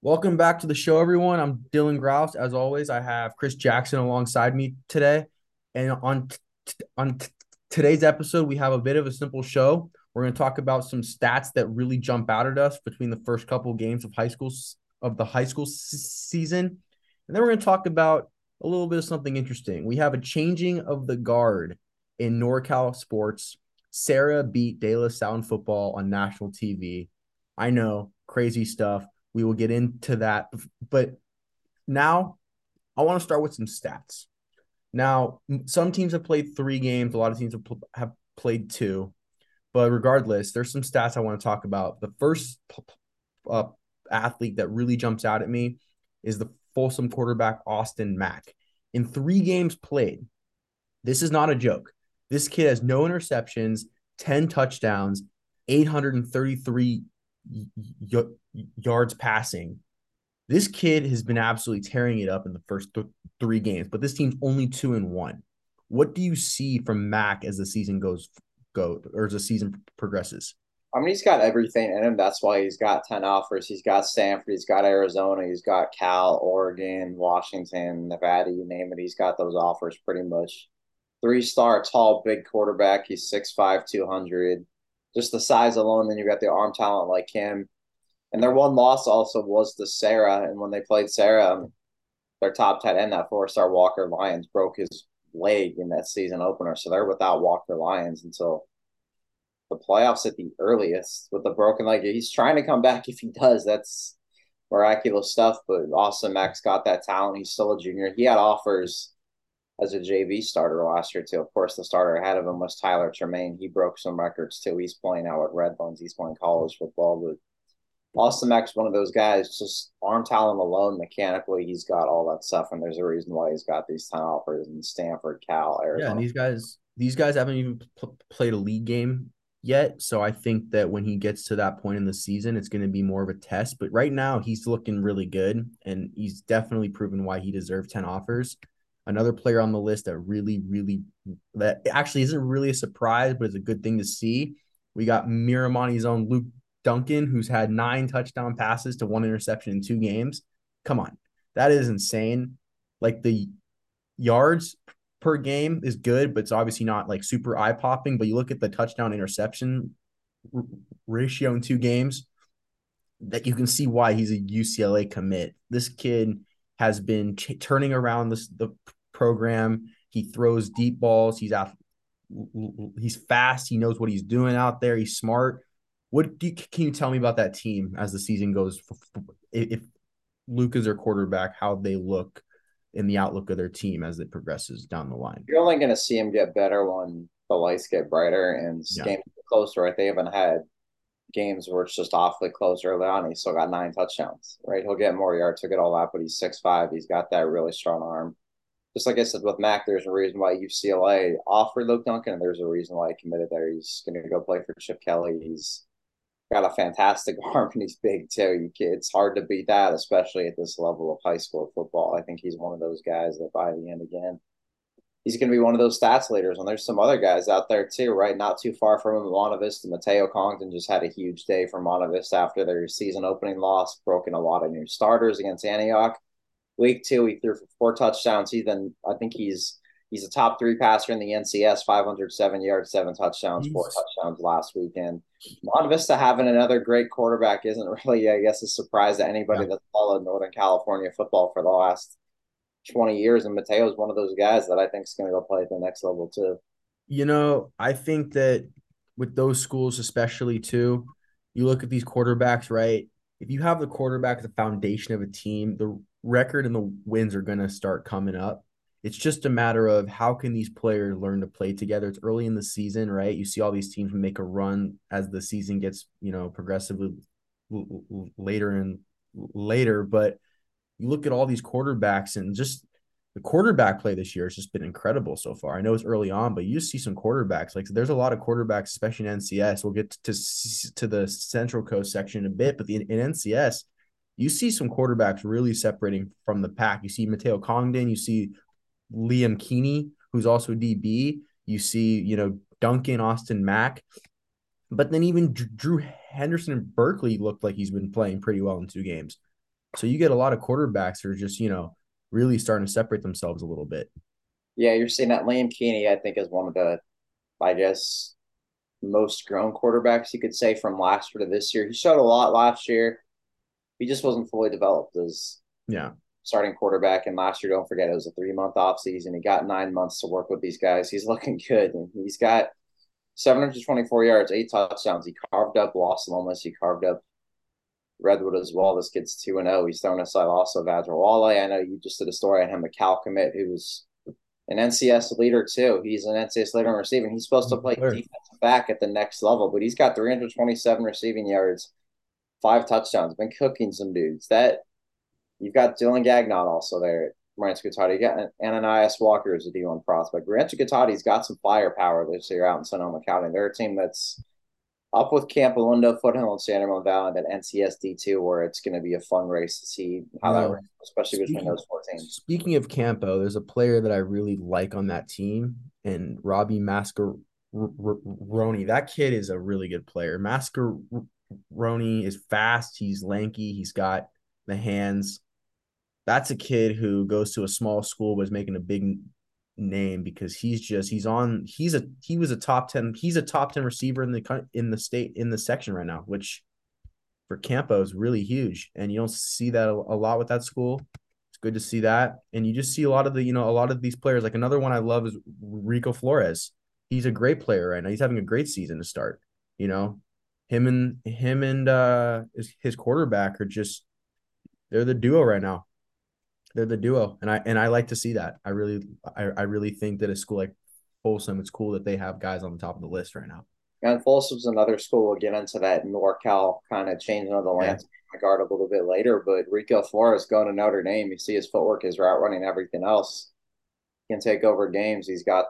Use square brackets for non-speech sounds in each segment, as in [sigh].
Welcome back to the show, everyone. I'm Dylan Grouse. As always, I have Chris Jackson alongside me today. And on t- on t- today's episode, we have a bit of a simple show. We're going to talk about some stats that really jump out at us between the first couple games of high school of the high school s- season, and then we're going to talk about a little bit of something interesting. We have a changing of the guard in NorCal sports. Serra beat De La Salle football on national TV. I know, crazy stuff we will get into that. But now I want to start with some stats. Now, some teams have played three games, a lot of teams have, pl- have played two. But regardless, there's some stats I want to talk about. The first uh, athlete that really jumps out at me is the Folsom quarterback, Austin Mack. In three games played, this is not a joke. This kid has no interceptions, 10 touchdowns, 833 y- yards passing. This kid has been absolutely tearing it up in the first th- three games, but this team's only two and one. What do you see from Mack as the season goes go or as the season progresses? I mean, he's got everything in him. That's why he's got 10 offers. He's got Stanford, he's got Arizona, he's got Cal, Oregon, Washington, Nevada, you name it. He's got those offers pretty much. Three star, tall, big quarterback. He's 6'5, 200. Just the size alone. Then you got the arm talent like him. And their one loss also was the Serra. And when they played Serra, um, their top tight end, that four star Walker Lyons, broke his leg in that season opener. So they're without Walker Lyons until the playoffs at the earliest with the broken leg. He's trying to come back [laughs] if he does. That's miraculous stuff. But Austin Mack's got that talent. He's still a junior. He had offers as a JV starter last year too. Of course, the starter ahead of him was Tyler Tremaine. He broke some records too. He's playing now at Redlands. He's playing college football, but Austin Mack's one of those guys, just arm talent alone, mechanically, he's got all that stuff, and there's a reason why he's got these ten offers in Stanford, Cal, Arizona. Yeah, and these guys, these guys haven't even pl- played a league game yet, so I think that when he gets to that point in the season, it's going to be more of a test. But right now, he's looking really good, and he's definitely proven why he deserved ten offers. Another player on the list that really, really, that actually isn't really a surprise, but it's a good thing to see. We got Miramonte's own Luke Duncan, who's had nine touchdown passes to one interception in two games. Come on. That is insane. Like the yards per game is good, but it's obviously not like super eye popping. But you look at the touchdown interception r- ratio in two games, that you can see why he's a UCLA commit. This kid has been ch- turning around this the program. He throws deep balls. He's out. He's fast. He knows what he's doing out there. He's smart. What you, can you tell me about that team as the season goes? If Luke is their quarterback, how they look in the outlook of their team as it progresses down the line. You're only going to see him get better when the lights get brighter and yeah. games get closer. Right? They haven't had games where it's just awfully close early on. He's still got nine touchdowns. Right? He'll get more yards. He'll get all that, but he's six five. He's got that really strong arm. Just like I said with Mac, there's a reason why UCLA offered Luke Duncan, and there's a reason why he committed there. He's going to go play for Chip Kelly. He's got a fantastic [laughs] arm and he's big too. You it's hard to beat that, especially at this level of high school football. I think he's one of those guys that by the end again, he's going to be one of those stats leaders. And there's some other guys out there too, right? Not too far from him, Monte Vista. Mateo Congdon just had a huge day for Monte Vista after their season opening loss, broken a lot of new starters against Antioch. Week two, he threw for four touchdowns. He then, I think he's he's a top three passer in the NCS, 507 yards, seven touchdowns, four touchdowns last weekend. Monte Vista having another great quarterback isn't [laughs] really, I guess, a surprise to anybody yeah. that's followed Northern California football for the last 20 years. And Mateo is one of those guys that I think is going to go play at the next level too. You know, I think that with those schools, especially too, you look at these quarterbacks, right? If you have the quarterback as the foundation of a team, the record and the wins are going to start coming up. It's just a matter of how can these players learn to play together. It's early in the season, right? You see all these teams make a run as the season gets, you know, progressively later and later. But you look at all these quarterbacks and just the quarterback play this year has just been incredible so far. I know it's early on, but you see some quarterbacks. Like there's a lot of quarterbacks, especially in NCS. We'll get to to the Central Coast section in a bit, but the, in NCS, you see some quarterbacks really separating from the pack. You see Mateo Congdon, you see Liam Keeney, who's also DB. You see, you know, Duncan, Austin Mack. But then even Drew Henderson and Berkeley looked like he's been playing pretty well in two games. So you get a lot of quarterbacks who are just, you know, really starting to separate themselves a little bit. Yeah, you're seeing that Liam Keeney, I think, is one of the, I guess, most grown quarterbacks you could say from last year to this year. He showed a lot last year. He just wasn't fully developed as yeah starting quarterback. And last year, don't forget, it was a three month off season. He got nine months to work with these guys. He's [laughs] looking good. And he's got 724 yards, eight touchdowns. He carved up Los Lomas. He carved up Redwood as well. This kid's 2 0. He's thrown aside also Vajrawala. I know you just did a story on him, a Cal commit who's an NCS leader too. He's an NCS leader in receiving. He's supposed to mm-hmm. play defensive back at the next level, but he's got 327 receiving yards, five touchdowns. Been cooking some dudes. That you've got Dylan Gagnon also there. Rancho Cotati. You got Ananias Walker is a D1 prospect. Rancho Cotati's got some firepower this year out in Sonoma County. They're a team that's up with Camp Campolindo, Foothill, and San Ramon Valley, that NCS D2, where it's going to be a fun race to see how no. that works, especially speaking, between those four teams. Speaking of Campo, there's a player that I really like on that team, and Robbie Mascaroni. That kid is a really good player. Mascaroni is fast. He's lanky. He's got the hands. That's a kid who goes to a small school but is making a big name because he's just he's on he's a he was a top 10 he's a top 10 receiver in the in the state in the section right now which for Campo is really huge and you don't see that a, a lot with that school it's good to see that and you just see a lot of the you know a lot of these players like another one I love is Rico Flores he's a great player right now he's having a great season to start you know him and him and uh his, his quarterback are just they're the duo right now they're the duo, and I and I like to see that. I really, I, I really think that a school like Folsom, it's cool that they have guys on the top of the list right now. And Folsom's another school. We'll get into that NorCal kind of changing of the landscape yeah. guard a little bit later. But Rico Flores going to Notre Dame. You see his footwork, his route running, everything else. He can take over games. He's got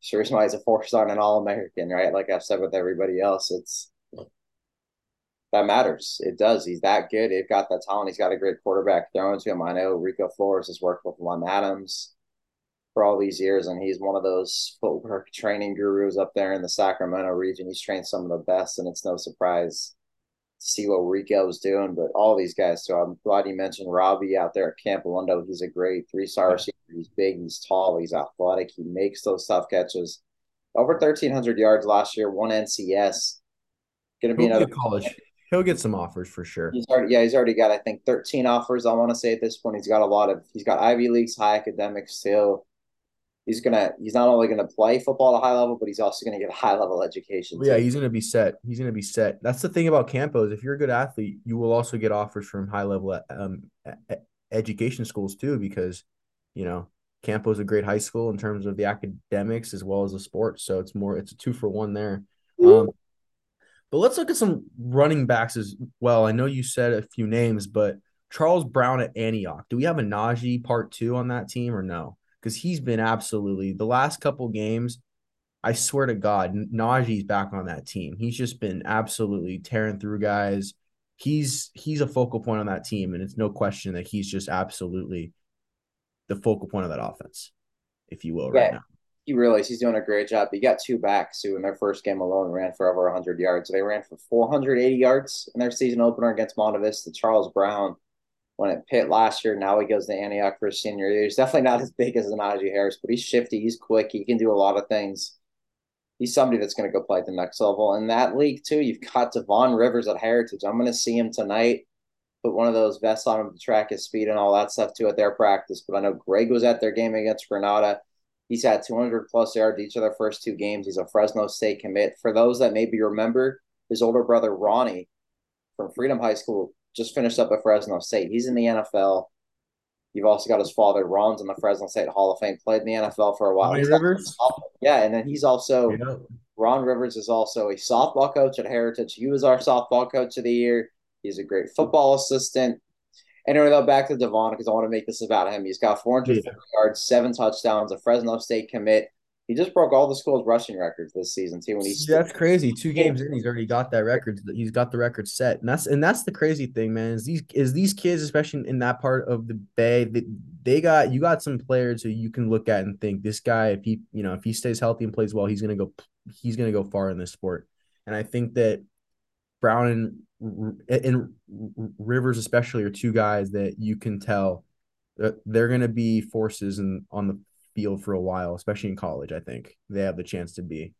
sure why he's a four star and an All American, right? Like I've said with everybody else, it's that matters. It does. He's that good. They've got that talent. He's got a great quarterback throwing to him. I know Rico Flores has worked with Lon Adams for all these years, and he's one of those footwork [laughs] training gurus up there in the Sacramento region. He's trained some of the best, and it's no surprise to see what Rico's doing. But all these guys, so I'm glad you mentioned Robbie out there at Camp Campolindo. He's a great three star receiver. He's big, he's tall, he's athletic, he makes those tough catches. Over 1,300 yards last year, one NCS. Going to be another college he'll get some offers for sure. He's already yeah, he's already got I think 13 offers. I want to say at this point he's got a lot of he's got Ivy Leagues, high academics still. He's gonna he's not only gonna play football at a high level, but he's also gonna get a high level education. yeah, he's gonna be set. He's gonna be set. That's the thing about Campos. If you're a good athlete, you will also get offers from high level um, education schools too, because you know Campo's is a great high school in terms of the academics as well as the sports. So it's more it's a two for one there. Um, but let's look at some running backs as well. I know you said a few names, but Charles Brown at Antioch. Do we have a Najee part two on that team or no? Because he's been absolutely the last couple games. I swear to God, Najee's back on that team. He's just been absolutely tearing through guys. He's he's a focal point on that team, and it's no question that he's just absolutely the focal point of that offense, if you will, yeah. right now he realized he's doing a great job. He got two backs who, in their first game alone, ran for over 100 yards. They ran for 480 yards in their season opener against Monte Vista. Charles Brown went at Pitt last year. Now he goes to Antioch for his senior year. He's definitely not as big as Najee Harris, but he's shifty. He's quick. He can do a lot of things. He's somebody that's going to go play at the next level. In that league, too, you've got Devon Rivers at Heritage. I'm going to see him tonight. Put one of those vests on him to track his speed and all that stuff, too, at their practice. But I know Greg was at their game against Granada He's had 200 plus yards each of their first two games. He's a Fresno State commit. For those that maybe remember, his older brother Ronnie from Freedom High School just finished up at Fresno State. He's in the NFL. You've also got his father, Ron's in the Fresno State Hall of Fame, played in the NFL for a while. Rivers? Yeah, and then he's also yeah. Ron Rivers is also a softball coach at Heritage. He was our softball coach of the year. He's a great football assistant. Anyway, though, back to Devon because I want to make this about him. He's got 450 yeah. yards, seven touchdowns, a Fresno State commit. He just broke all the school's rushing records this season too. When he's that's crazy. Two games in, he's already got that record. He's got the record set, and that's and that's the crazy thing, man. Is these is these kids, especially in that part of the Bay, they, they got you got some players who you can look at and think this guy, if he you know if he stays healthy and plays well, he's gonna go he's gonna go far in this sport. And I think that Brown and and Rivers especially are two guys that you can tell they're going to be forces in, on the field for a while, especially in college. I think they have the chance to be,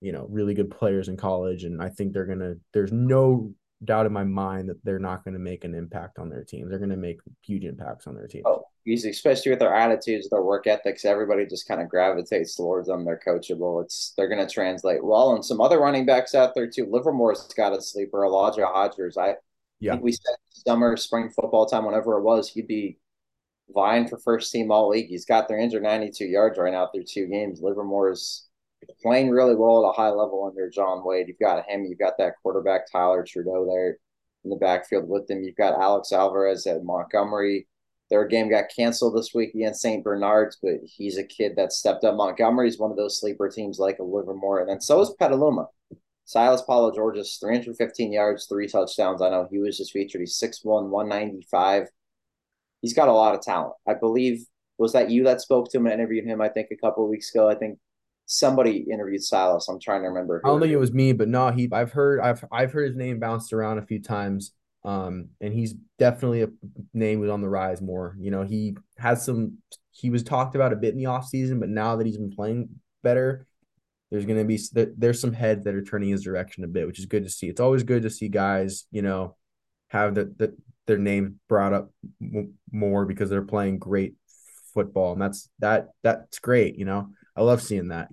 you know, really good players in college, and I think they're gonna. There's no doubt in my mind that they're not going to make an impact on their team. They're going to make huge impacts on their team. Oh, especially with their attitudes, their work ethics. Everybody just kind of gravitates towards them. They're coachable. It's they're going to translate well. And some other running backs out there too. Livermore's got a sleeper. Elijah Hodgers. I yeah. think we said summer, spring football time, whenever it was, he'd be vying for first team all league. He's got their injured 92 yards right now through two games. Livermore's playing really well at a high level under John Wade. You've got him. You've got that quarterback Tyler Trudeau there in the backfield with them. You've got Alex Alvarez at Montgomery. Their game got canceled this week against St. Bernard's, but he's a kid that stepped up. Montgomery's one of those sleeper teams like a Livermore, and then so is Petaluma. Silas Paulo George's 315 yards, three touchdowns. I know he was just featured. He's 6'1, 195 he's got a lot of talent. I believe was that you that spoke to him and interviewed him. I think a couple of weeks ago. I think somebody interviewed Silas. I'm trying to remember. I don't think it was me, but no, he. I've heard. I've I've heard his name bounced around a few times. Um, and he's definitely a name was on the rise more. You know, he has some. He was talked about a bit in the offseason, but now that he's been playing better, there's going to be there's some heads that are turning his direction a bit, which is good to see. It's always good to see guys, you know, have the, the their name brought up more because they're playing great football, and that's that that's great. You know, I love seeing that.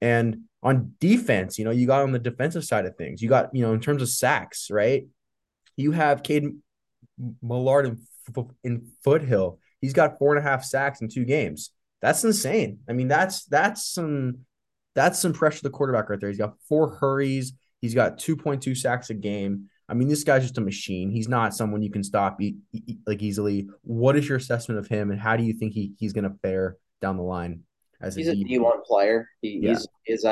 And on defense, you know, you got on the defensive side of things, you got you know in terms of sacks, right? You have Cade Millard in, in Foothill. He's got four and a half sacks in two games. That's insane. I mean, that's that's some that's some pressure the quarterback right there. He's got four hurries. He's got 2.2 sacks a game. I mean, this guy's just a machine. He's not someone you can stop e- e- like easily. What is your assessment of him, and how do you think he, he's going to fare down the line? As he's a D one player. He, yeah. He's his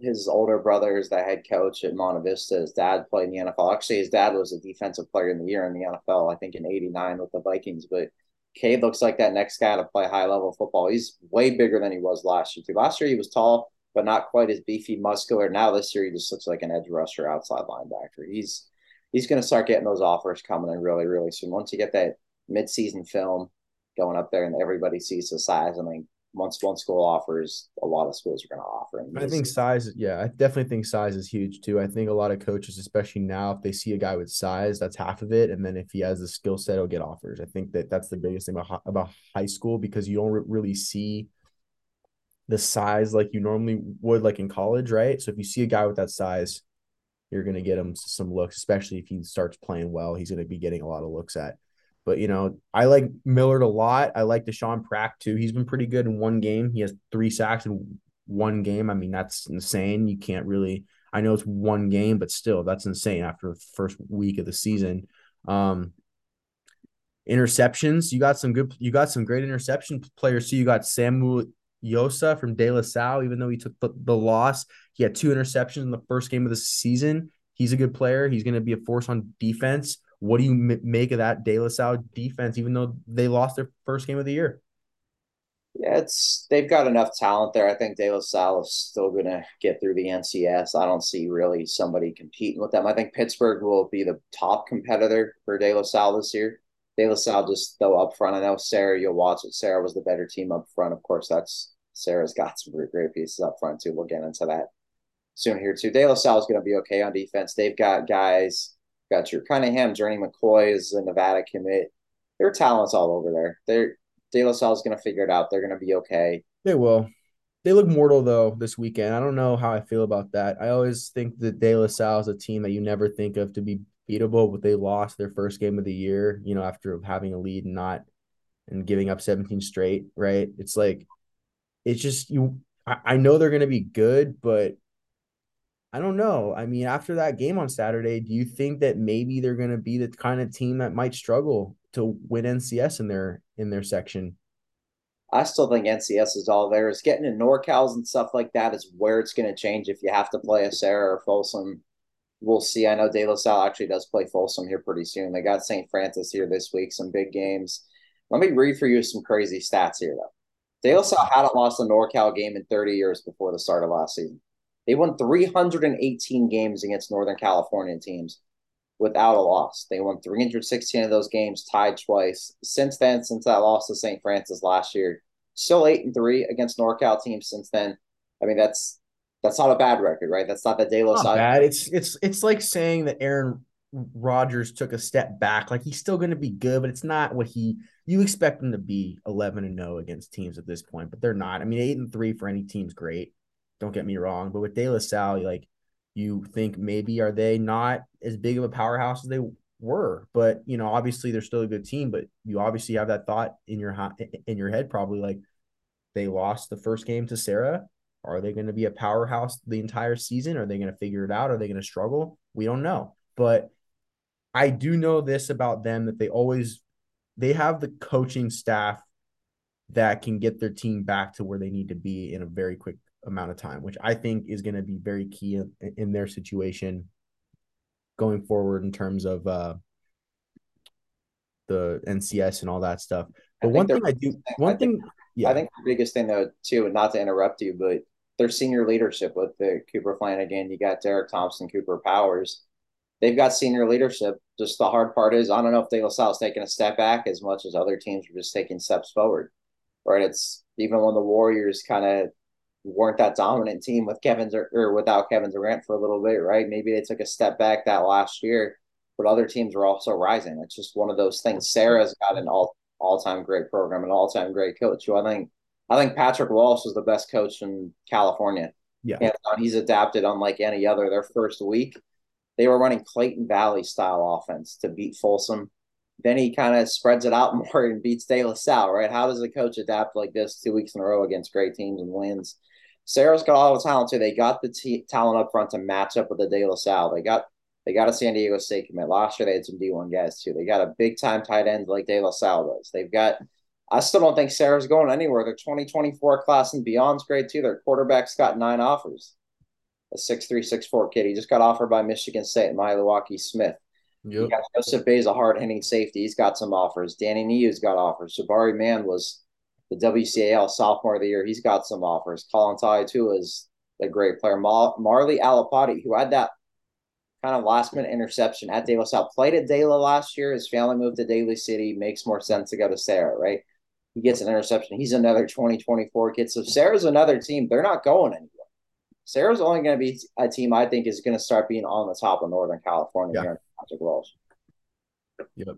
his older brother is the head coach at Monte Vista. His dad played in the NFL. Actually, his dad was a defensive player in the year in the NFL. I think in '89 with the Vikings. But Cade looks like that next guy to play high level football. He's way bigger than he was last year. Too. Last year he was tall, but not quite as beefy, muscular. Now this year he just looks like an edge rusher, outside linebacker. He's he's going to start getting those offers coming in really, really soon. Once you get that midseason film going up there and everybody sees the size, I mean, once one school offers, a lot of schools are going to offer. I think size, yeah, I definitely think size is huge too. I think a lot of coaches, especially now, if they see a guy with size, that's half of it, and then if he has the skill set, he'll get offers. I think that that's the biggest thing about about high school because you don't really see the size like you normally would like in college, right? So if you see a guy with that size, you're going to get him some looks, especially if he starts playing well. He's going to be getting a lot of looks at. But you know, I like Millard a lot. I like Deshaun Pratt too. He's been pretty good in one game. He has three sacks in one game. I mean, that's insane. You can't really. I know it's one game, but still, that's insane after the first week of the season. Um, interceptions. You got some good. You got some great interception players. So you got Samuel Yosa from De La Salle, even though he took the, the loss, he had two interceptions in the first game of the season. He's a good player. He's going to be a force on defense. What do you m- make of that De La Salle defense, even though they lost their first game of the year? Yeah, it's they've got enough talent there. I think De La Salle is still going to get through the NCS. I don't see really somebody competing with them. I think Pittsburgh will be the top competitor for De La Salle this year. De La Salle just though up front. I know Serra, you'll watch it. Serra was the better team up front. Of course, that's Serra's got some great pieces up front too. We'll get into that soon here too. De La Salle is going to be okay on defense. They've got guys, got your Cunningham, Journey McCoy is a Nevada commit. Their talents all over there. They're De La Salle is going to figure it out. They're going to be okay. They will. They look mortal though this weekend. I don't know how I feel about that. I always think that De La Salle is a team that you never think of to be beatable, but they lost their first game of the year, you know, after having a lead and not and giving up 17 straight, right? It's like it's just you I, I know they're gonna be good, but I don't know. I mean, after that game on Saturday, do you think that maybe they're gonna be the kind of team that might struggle to win NCS in their in their section? I still think NCS is all there. Is getting in NorCal's and stuff like that is where it's going to change if you have to play a Serra or Folsom we'll see. I know De La Salle actually does play Folsom here pretty soon. They got St. Francis here this week, some big games. Let me read for you some crazy stats here, though. De La Salle hadn't lost a NorCal game in 30 years before the start of last season. They won 318 games against Northern California teams without a loss. They won 316 of those games, tied twice. Since then, since that loss to St. Francis last year, still eight and three against NorCal teams since then. I mean, that's that's not a bad record, right? That's not the De La Not bad. It's it's it's like saying that Aaron Rodgers took a step back. Like he's still going to be good, but it's not what he you expect him to be 11 and 0 against teams at this point, but they're not. I mean, 8 and 3 for any team's great. Don't get me wrong, but with De La Salle, like you think maybe are they not as big of a powerhouse as they were but you know obviously they're still a good team but you obviously have that thought in your in your head probably like they lost the first game to Serra. are they going to be a powerhouse the entire season? Are they going to figure it out? Are they going to struggle? We don't know. But I do know this about them that they always they have the coaching staff that can get their team back to where they need to be in a very quick amount of time, which I think is going to be very key in, in, their situation going forward in terms of uh, the NCS and all that stuff. But one thing I do, one I thing, think, yeah, I think the biggest thing though too, and not to interrupt you, but their senior leadership with the Cooper Flanagan, you got Derek Thompson, Cooper Powers. They've got senior leadership. Just the hard part is, I don't know if De La Salle is taking a step back as much as other teams are just taking steps forward. Right? It's even when the Warriors kind of weren't that dominant team with Kevin's or without Kevin Durant for a little bit, right? Maybe they took a step back that last year, but other teams were also rising. It's just one of those things. Serra's got an all all time great program, an all time great coach. Who I think I think Patrick Walsh is the best coach in California. Yeah, and uh, he's adapted unlike any other. Their first week, they were running Clayton Valley style offense to beat Folsom. Then he kind of spreads it out [laughs] more and beats De La Salle, right? How does a coach adapt like this two weeks in a row against great teams and wins? Serra's got all the talent too. They got the t- talent up front to match up with the De La Salle. They got they got a San Diego State commit. Last year they had some D1 guys too. They got a big time tight end like De La Salle does. They've got I still don't think Serra's going anywhere. Their 2024 class and beyond's great too. Their quarterback's got nine offers. A six three, six four kid. He just got offered by Michigan State, Maealiuaki Smith. Yep. You got Joseph Bayes, a hard hitting safety. He's got some offers. Danny Niu's got offers. Jabari Mann was the WCAL sophomore of the year. He's got some offers. Colin Tai too is a great player. Ma- Marley Alapati, who had that kind of last minute interception at De La Salle, played at De La last year. His family moved to Daly City. Makes more sense to go to Serra, right? He gets an interception. He's another 2024 kid. So Serra's another team. They're not going anywhere. Serra's only going to be a team I think is going to start being on the top of Northern California yeah. here in Patrick Walsh. Yep.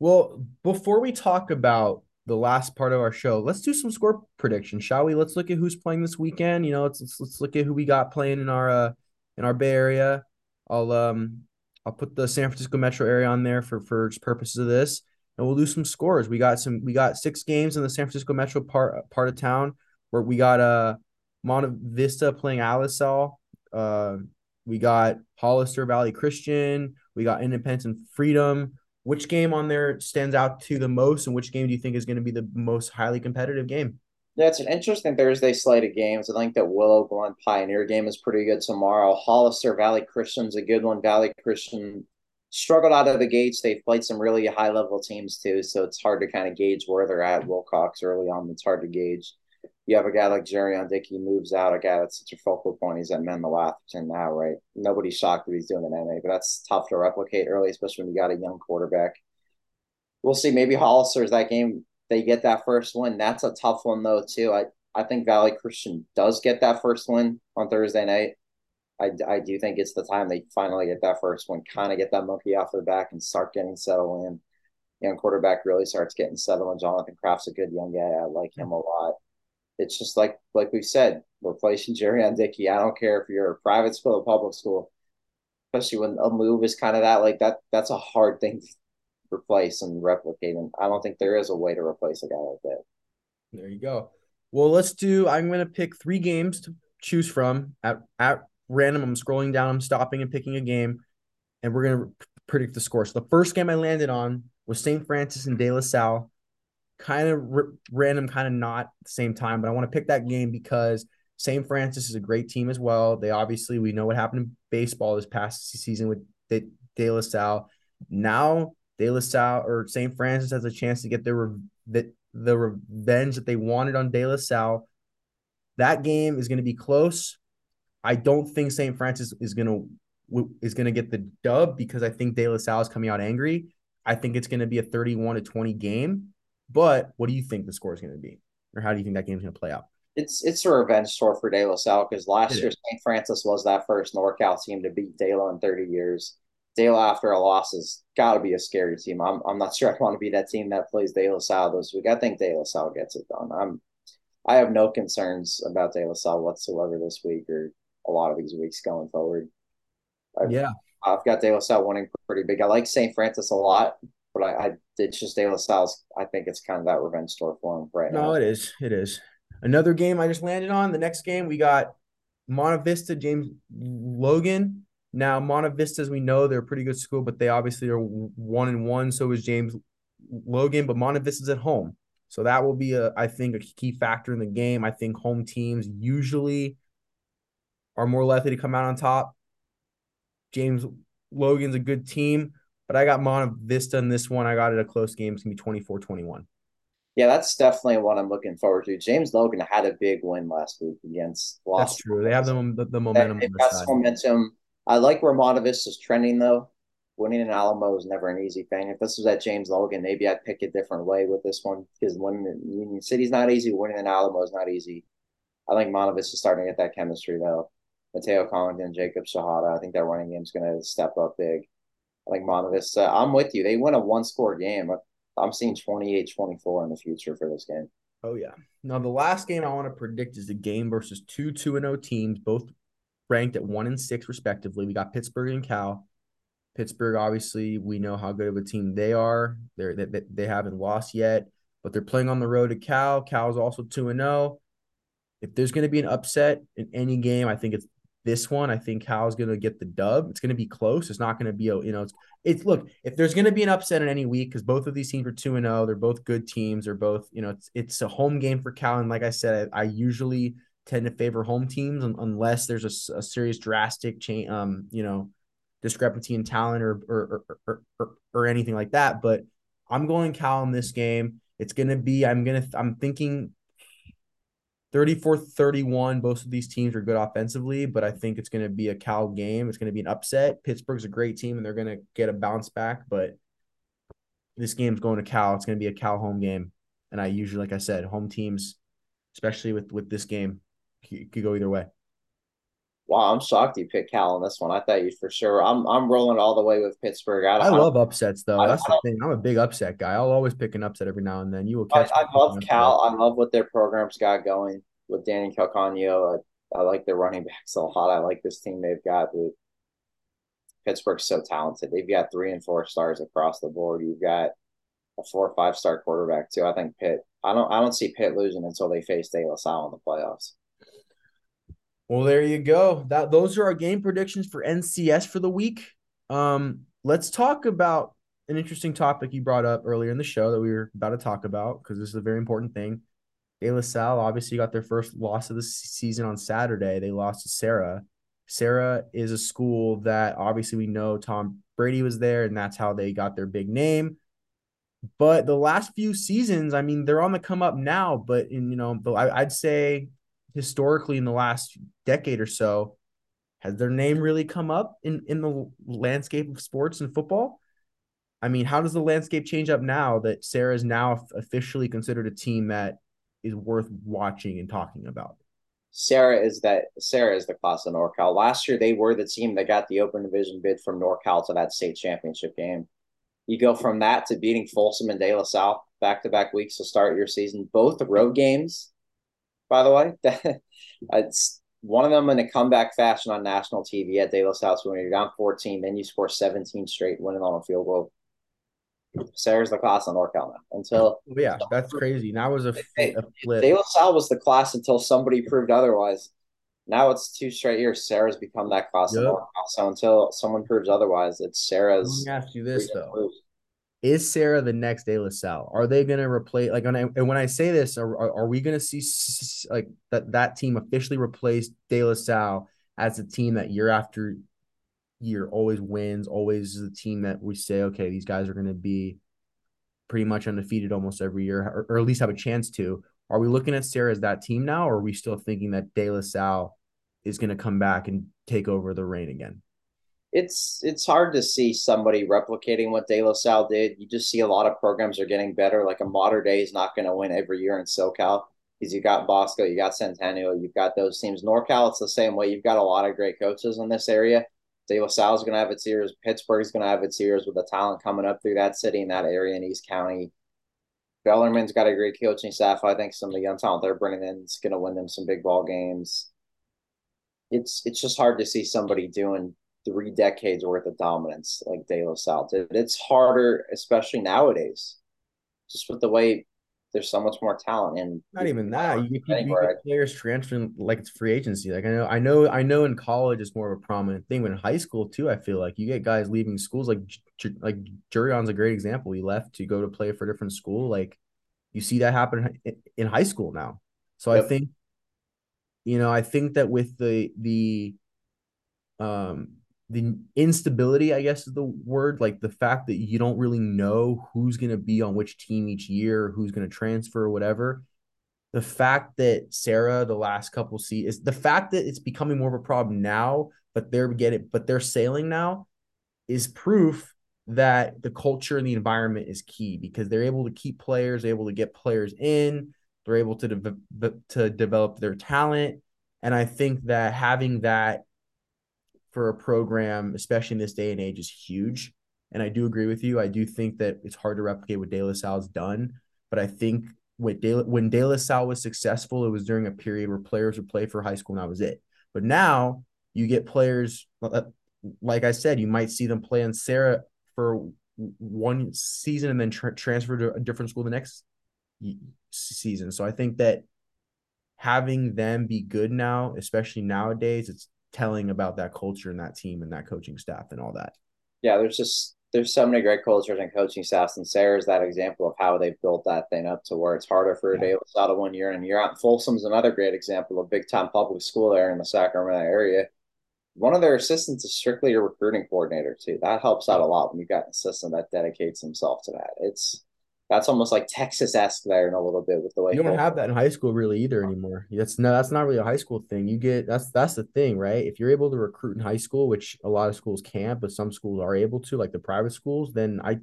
Well, before we talk about the last part of our show, let's do some score prediction, shall we? Let's look at who's playing this weekend. You know, let's let's, let's look at who we got playing in our uh in our Bay Area. I'll um I'll put the San Francisco metro area on there for for purposes of this, and we'll do some scores. We got some we got six games in the San Francisco metro part part of town where we got uh Monte Vista playing Alisal. Uh, we got Hollister Valley Christian. We got Independence and Freedom which game on there stands out to the most, and which game do you think is going to be the most highly competitive game? Yeah, it's an interesting Thursday slate of games. I think that Willow Glen Pioneer game is pretty good tomorrow. Hollister Valley Christian's a good one. Valley Christian struggled out of the gates. They've played some really high level teams too, so it's hard to kind of gauge where they're at. Wilcox early on, it's hard to gauge you have a guy like Jurrion Dickey moves out, a guy that's such a focal point. He's at Menlo Atherton now, right? Nobody's shocked that he's doing an MA, but that's tough to replicate early, especially when you got a young quarterback. We'll see. Maybe Hollister's that game. They get that first win. That's a tough one though, too. I I think Valley Christian does get that first win on Thursday night. I, I do think it's the time they finally get that first one, kind of get that monkey off their back and start getting settled in. Young quarterback really starts getting settled. And Jonathan Kraft's a good young guy. I like him a lot it's just like like we said, replacing Jurrion Dickey. I don't care if you're a private school or public school, especially when a move is kind of that like that. That's a hard thing to replace and replicate, and I don't think there is a way to replace a guy like that. There you go. Well, let's do. I'm going to pick three games to choose from at at random. I'm scrolling down. I'm stopping and picking a game, and we're going to predict the score. So the first game I landed on was St. Francis and De La Salle kind of r- random, kind of not at the same time. But I want to pick that game because St. Francis is a great team as well. They obviously we know what happened in baseball this past season with De, De La Salle. Now De La Salle or St. Francis has a chance to get their the, the revenge that they wanted on De La Salle. That game is going to be close. I don't think St. Francis is gonna is gonna get the dub because I think De La Salle is coming out angry. I think it's gonna be a 31 to 20 game. But what do you think the score is gonna be? Or how do you think that game's gonna play out? It's it's a revenge tour for De La Salle because last year St. Francis was that first NorCal team to beat De La in 30 years. De La after a loss has got to be a scary team. I'm I'm not [laughs] sure I want to be that team that plays De La Salle this week. I think De La Salle gets it done. I'm I have no concerns about De La Salle whatsoever this week or a lot of these weeks going forward. I've, yeah, I've got De La Salle winning pretty big. I like St. Francis a lot, but I, I it's just De La Salle's. I think it's kind of that revenge story for him right no, now. No, it is. It is. Another game I just landed on. The next game we got Monte Vista James Logan. Now Monte Vista, as we know, they're a pretty good school, but they obviously are one and one. So is James Logan, but Monte Vista's at home. So that will be a, I think, a key factor in the game. I think home teams usually are more likely to come out on top. James Logan's a good team, but I got Monte Vista in this one. I got it a close game. It's gonna be 24 21. Yeah, that's definitely what I'm looking forward to. James Logan had a big win last week against Lost. That's true. They have the, the, the momentum. They've got momentum. I like where Monte Vista's trending, though. Winning in Alamo is never an easy thing. If this was at James Logan, maybe I'd pick a different way with this one because winning in Union City's not easy. Winning in Alamo is not easy. I think Monte Vista's starting to get that chemistry, though. Mateo Collington, Jacob Shahada. I think that running game's going to step up big. I think Monte Vista, I'm with you. They win a one score game. I'm seeing 28 24 in the future for this game. Oh, yeah. Now, the last game I want to predict is the game versus two 2 0 teams, both ranked at one and six, respectively. We got Pittsburgh and Cal. Pittsburgh, obviously, we know how good of a team they are. They're, they, they haven't lost yet, but they're playing on the road to Cal. Cal's also 2 0. If there's going to be an upset in any game, I think it's this one, I think Cal's going to get the dub. It's going to be close. It's not going to be a, you know, it's, it's look, if there's going to be an upset in any week, because both of these teams are 2 and 0, they're both good teams. They're both, you know, it's, it's a home game for Cal. And like I said, I, I usually tend to favor home teams unless there's a, a serious drastic change, um, you know, discrepancy in talent or, or, or, or, or anything like that. But I'm going Cal in this game. It's going to be, I'm going to, I'm thinking 34 31. Both of these teams are good offensively, but I think it's going to be a Cal game. It's going to be an upset. Pittsburgh's a great team and they're going to get a bounce back, but this game's going to Cal. It's going to be a Cal home game. And I usually, like I said, home teams, especially with with this game, could go either way. Wow, I'm shocked you picked Cal in this one. I thought you for sure. I'm I'm rolling all the way with Pittsburgh. I, I love upsets though. I, That's the thing. I'm a big upset guy. I'll always pick an upset every now and then. You will catch. I, I love Cal. I love what their programs got going with Danny Calcagno. I, I like their running [laughs] backs a lot. I like this team they've got. Pittsburgh's so talented. They've got three and four stars across the board. You've got a four or five star quarterback too. I think Pitt. I don't. I don't see Pitt losing until they face De La Salle in the playoffs. Well, there you go. That those are our game predictions for NCS for the week. Um, let's talk about an interesting topic you brought up earlier in the show that we were about to talk about because this is a very important thing. De La Salle obviously got their first loss of the season on Saturday. They lost to Serra. Serra is a school that obviously we know Tom Brady was there, and that's how they got their big name. But the last few seasons, I mean, they're on the come up now. But in you know, I'd say historically in the last decade or so, has their name really come up in, in the landscape of sports and football? I mean, how does the landscape change up now that Serra is now officially considered a team that is worth watching and talking about? Serra is that Serra is the class of NorCal. Last year, they were the team that got the open division bid from NorCal to that state championship game. You go from that to beating Folsom and De La Salle back to back weeks to start your season, both road games by the way. [laughs] it's one of them in a comeback fashion on national TV at De La Salle when you're down 14, then you score 17 straight, winning on a field goal. Serra's the class on NorCal now. Until oh, yeah, that's crazy. That was a, a flip. De La Salle was the class until somebody proved otherwise. Now it's two straight years. Serra's become that class yep. So until someone proves otherwise, it's Serra's. Let me ask you this though: is Serra the next De La Salle? Are they going to replace like when I, and when I say this, are, are, are we going to see like that that team officially replace De La Salle as a team that year after year always wins, always is a team that we say, okay, these guys are going to be pretty much undefeated almost every year, or, or, at least have a chance to. Are we looking at Serra as that team now, or are we still thinking that De La Salle is going to come back and take over the reign again. It's it's hard to see somebody replicating what De La Salle did. You just see a lot of programs are getting better. Like a Mater Dei is not going to win every year in SoCal because you got Bosco, you got Centennial, you've got those teams. NorCal, it's the same way. You've got a lot of great coaches in this area. De La Salle is going to have its years. Pittsburgh's going to have its years with the talent coming up through that city and that area in East County. Bellarmine's got a great coaching staff. I think some of the young talent they're bringing in is going to win them some big ball games. It's it's just hard to see somebody doing three decades worth of dominance like De La Salle did. It's harder, especially nowadays, just with the way there's so much more talent. And not even that, you get, you get players transferring like it's free agency. Like I know, I know, I know. In college, it's more of a prominent thing, but in high school too, I feel like you get guys leaving schools. Like like Jurrion's a great example. He left to go to play for a different school. Like you see that happen in high school now. So yep. I think, you know, I think that with the the um the instability, I guess is the word, like the fact that you don't really know who's going to be on which team each year, who's going to transfer or whatever. The fact that Serra, the last couple see is the fact that it's becoming more of a problem now, but they're getting, but they're sailing now is proof that the culture and the environment is key because they're able to keep players, able to get players in, they're able to de- to develop their talent, and I think that having that for a program, especially in this day and age, is huge. And I do agree with you. I do think that it's hard to replicate what De La Salle's done, but I think when De, when De La Salle was successful, it was during a period where players would play for high school, and that was it. But now you get players, uh, like I said, you might see them play in Serra for one season and then tra- transfer to a different school the next season. So I think that having them be good now, especially nowadays, it's telling about that culture and that team and that coaching staff and all that. Yeah, there's just there's so many great cultures and coaching staffs, and Serra's that example of how they've built that thing up to where it's harder for a day out of one year and year out. Folsom's another great example of big time public school there in the Sacramento area. One of their assistants is strictly a recruiting coordinator too. That helps out a lot when you've got an assistant that dedicates himself to that. It's that's almost like Texas esque there in a little bit with the way you don't have that in high school really either anymore. That's no, that's not really a high school thing. You get that's that's the thing, right? If you're able to recruit in high school, which a lot of schools can't, but some schools are able to, like the private schools, then I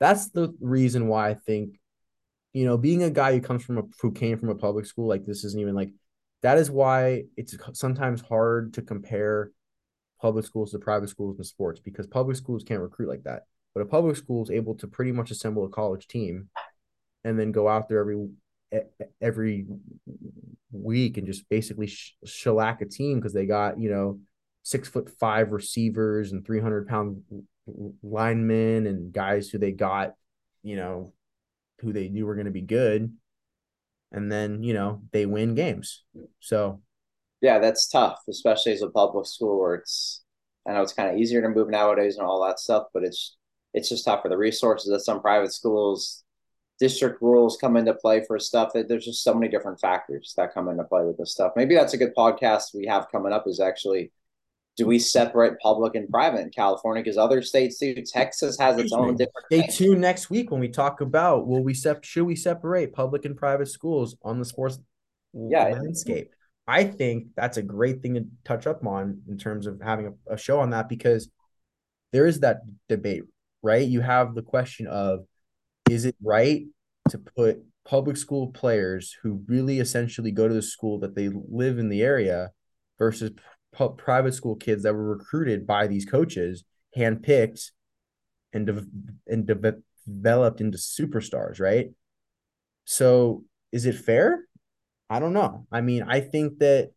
that's the reason why I think, you know, being a guy who comes from a who came from a public school, like this isn't even like that is why it's sometimes hard to compare public schools to private schools in sports because public schools can't recruit like that but a public school is able to pretty much assemble a college team and then go out there every every week and just basically sh- shellac a team because they got you know six foot five receivers and 300 pound linemen and guys who they got you know who they knew were going to be good. And then you know they win games. So yeah that's tough especially as a public school where it's i know it's kind of easier to move nowadays and all that stuff but it's it's just tough for the resources that some private schools. District rules come into play for stuff that there's just so many different factors that come into play with this stuff. Maybe that's a good podcast we have coming up is actually do we separate public and private in california? Because other states do texas has its own different stay tuned next week when we talk about will we sep- should we separate public and private schools on the sports yeah, landscape? I think that's a great thing to touch up on in terms of having a, a show on that because there is that debate right? You have the question of is it right to put public school players who really essentially go to the school that they live in the area versus p- private school kids that were recruited by these coaches, handpicked and de- and de- developed into superstars, right? So, is it fair? I don't know. I mean, I think that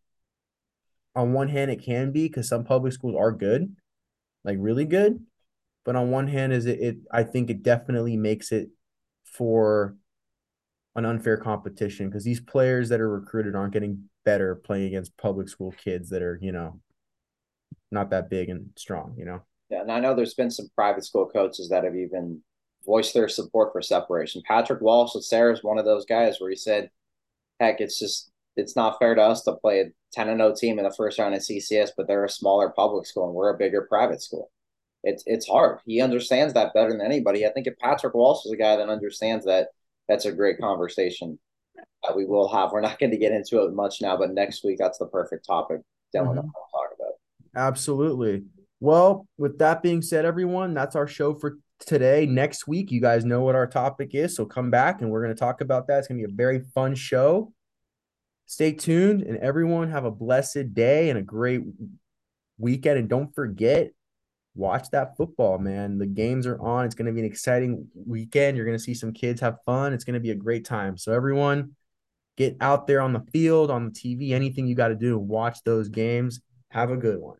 on one hand it can be because some public schools are good, like really good, but on one hand, is it, it I think it definitely makes it for an unfair competition because these players that are recruited aren't getting better playing against public school kids that are, you know, not that big and strong, you know. Yeah, and I know there's been some private school coaches that have even voiced their support for separation. Patrick Walsh with Serra is one of those guys where he said, heck, it's just it's not fair to us to play a 10 and 0 team in the first round of CCS, but they're a smaller public school and we're a bigger private school it's it's hard. He understands that better than anybody. I think if Patrick Walsh is a guy that understands that, that's a great conversation that we will have. We're not [laughs] going to get into it much now, but next week that's the perfect topic Dylan mm-hmm. talk about. Absolutely. Well, with that being said, everyone, that's our show for today. Next week, you guys know what our topic is, so come back and we're going to talk about that. It's going to be a very fun show. Stay tuned, and everyone have a blessed day and a great weekend. And don't forget, watch that football, man. The games are on. It's going to be an exciting weekend. You're going to see some kids have fun. It's going to be a great time. So, everyone, get out there on the field, on the TV, anything you got to do, watch those games. Have a good one.